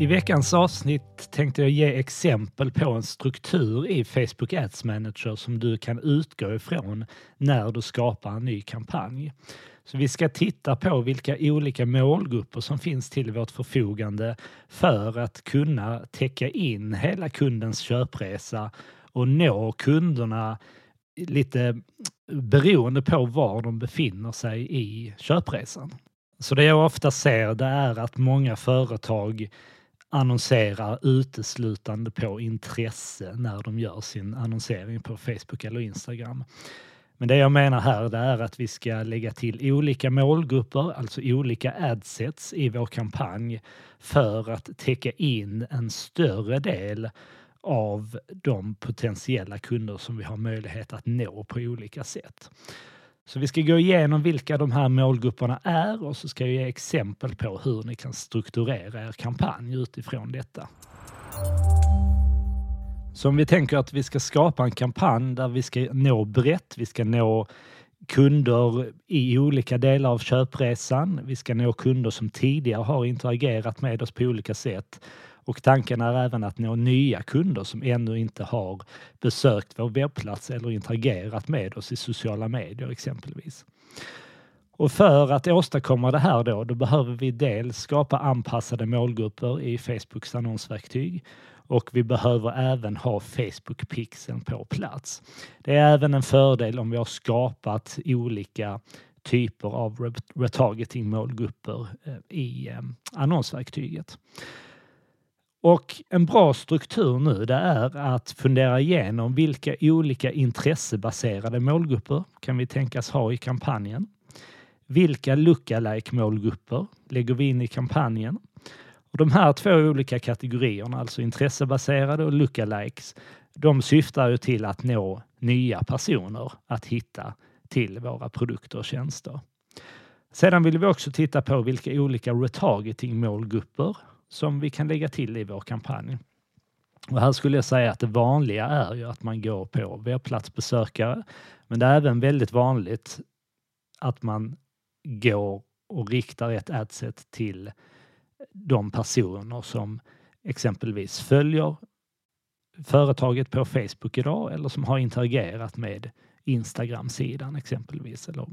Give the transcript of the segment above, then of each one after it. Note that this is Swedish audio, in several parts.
I veckans avsnitt tänkte jag ge exempel på en struktur i Facebook Ads Manager som du kan utgå ifrån när du skapar en ny kampanj. Så vi ska titta på vilka olika målgrupper som finns till vårt förfogande för att kunna täcka in hela kundens köpresa och nå kunderna lite beroende på var de befinner sig i köpresan. Så det jag ofta ser det är att många företag annonserar uteslutande på intresse när de gör sin annonsering på Facebook eller Instagram. Men det jag menar här det är att vi ska lägga till olika målgrupper, alltså olika adsets i vår kampanj för att täcka in en större del av de potentiella kunder som vi har möjlighet att nå på olika sätt. Så vi ska gå igenom vilka de här målgrupperna är och så ska jag ge exempel på hur ni kan strukturera er kampanj utifrån detta. Så om vi tänker att vi ska skapa en kampanj där vi ska nå brett, vi ska nå kunder i olika delar av köpresan. Vi ska nå kunder som tidigare har interagerat med oss på olika sätt och tanken är även att nå nya kunder som ännu inte har besökt vår webbplats eller interagerat med oss i sociala medier exempelvis. Och för att åstadkomma det här då, då behöver vi dels skapa anpassade målgrupper i Facebooks annonsverktyg och vi behöver även ha Facebook-pixeln på plats. Det är även en fördel om vi har skapat olika typer av retargeting målgrupper eh, i eh, annonsverktyget. Och en bra struktur nu det är att fundera igenom vilka olika intressebaserade målgrupper kan vi tänkas ha i kampanjen? Vilka lookalike målgrupper lägger vi in i kampanjen? Och de här två olika kategorierna, alltså intressebaserade och lookalikes, de syftar ju till att nå nya personer att hitta till våra produkter och tjänster. Sedan vill vi också titta på vilka olika retargeting målgrupper som vi kan lägga till i vår kampanj. Och här skulle jag säga att det vanliga är ju att man går på webbplatsbesökare, men det är även väldigt vanligt att man går och riktar ett adset till de personer som exempelvis följer företaget på Facebook idag eller som har interagerat med Instagram-sidan exempelvis, eller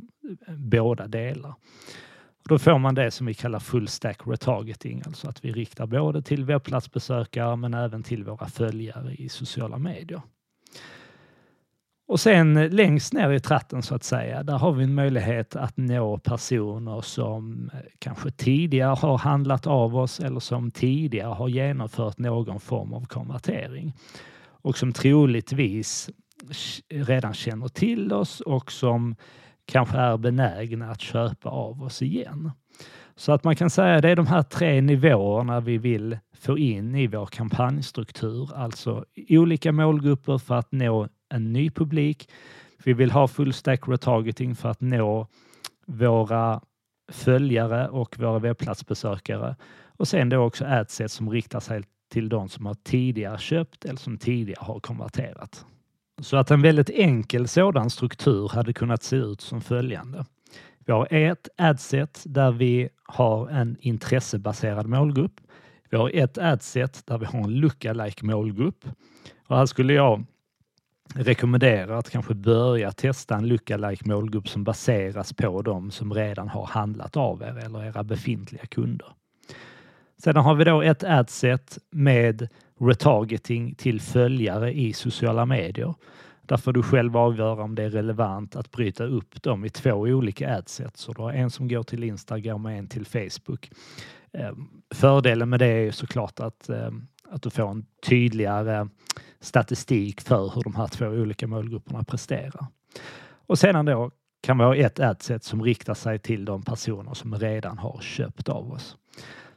båda delar. Då får man det som vi kallar full stack retargeting, alltså att vi riktar både till webbplatsbesökare men även till våra följare i sociala medier. Och sen längst ner i tratten så att säga, där har vi en möjlighet att nå personer som kanske tidigare har handlat av oss eller som tidigare har genomfört någon form av konvertering och som troligtvis redan känner till oss och som kanske är benägna att köpa av oss igen. Så att man kan säga att det är de här tre nivåerna vi vill få in i vår kampanjstruktur, alltså olika målgrupper för att nå en ny publik. Vi vill ha full stack retargeting för att nå våra följare och våra webbplatsbesökare och sen då också adset som riktar sig till de som har tidigare köpt eller som tidigare har konverterat. Så att en väldigt enkel sådan struktur hade kunnat se ut som följande. Vi har ett adset där vi har en intressebaserad målgrupp. Vi har ett adset där vi har en lookalike målgrupp. Och här skulle jag rekommendera att kanske börja testa en lookalike målgrupp som baseras på de som redan har handlat av er eller era befintliga kunder. Sedan har vi då ett adset med retargeting till följare i sociala medier. Där får du själv avgöra om det är relevant att bryta upp dem i två olika adsets. Så du har en som går till Instagram och en till Facebook. Ehm, fördelen med det är såklart att, ehm, att du får en tydligare statistik för hur de här två olika målgrupperna presterar. Och sedan då kan vi ha ett adset som riktar sig till de personer som redan har köpt av oss.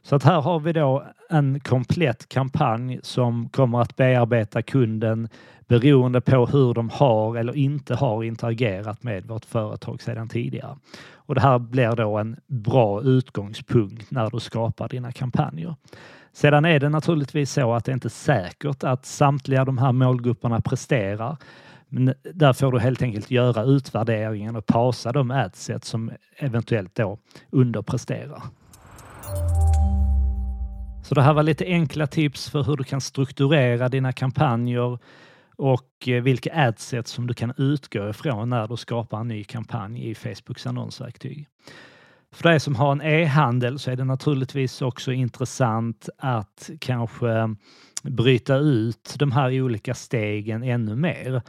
Så att här har vi då en komplett kampanj som kommer att bearbeta kunden beroende på hur de har eller inte har interagerat med vårt företag sedan tidigare. Och det här blir då en bra utgångspunkt när du skapar dina kampanjer. Sedan är det naturligtvis så att det inte är säkert att samtliga de här målgrupperna presterar. Men där får du helt enkelt göra utvärderingen och pausa de adset som eventuellt då underpresterar. Så det här var lite enkla tips för hur du kan strukturera dina kampanjer och eh, vilka adsets som du kan utgå ifrån när du skapar en ny kampanj i Facebooks annonsverktyg. För dig som har en e-handel så är det naturligtvis också intressant att kanske bryta ut de här olika stegen ännu mer.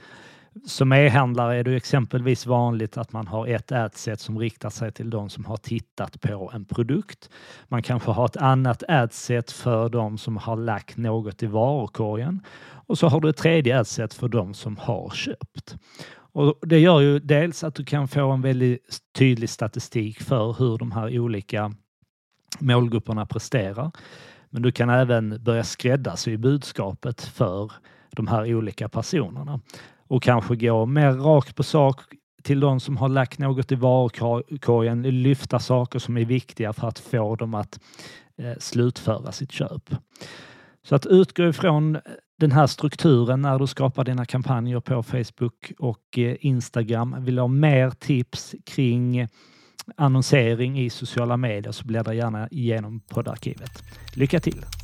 Som e-handlare är det exempelvis vanligt att man har ett adset som riktar sig till de som har tittat på en produkt. Man kanske har ett annat adset för de som har lagt något i varukorgen och så har du ett tredje adset för de som har köpt. Och det gör ju dels att du kan få en väldigt tydlig statistik för hur de här olika målgrupperna presterar. Men du kan även börja skräddarsy budskapet för de här olika personerna och kanske gå mer rakt på sak till de som har lagt något i varukorgen, lyfta saker som är viktiga för att få dem att eh, slutföra sitt köp. Så att utgå ifrån eh, den här strukturen när du skapar dina kampanjer på Facebook och eh, Instagram. Vill du ha mer tips kring annonsering i sociala medier så bläddra gärna igenom poddarkivet. Lycka till!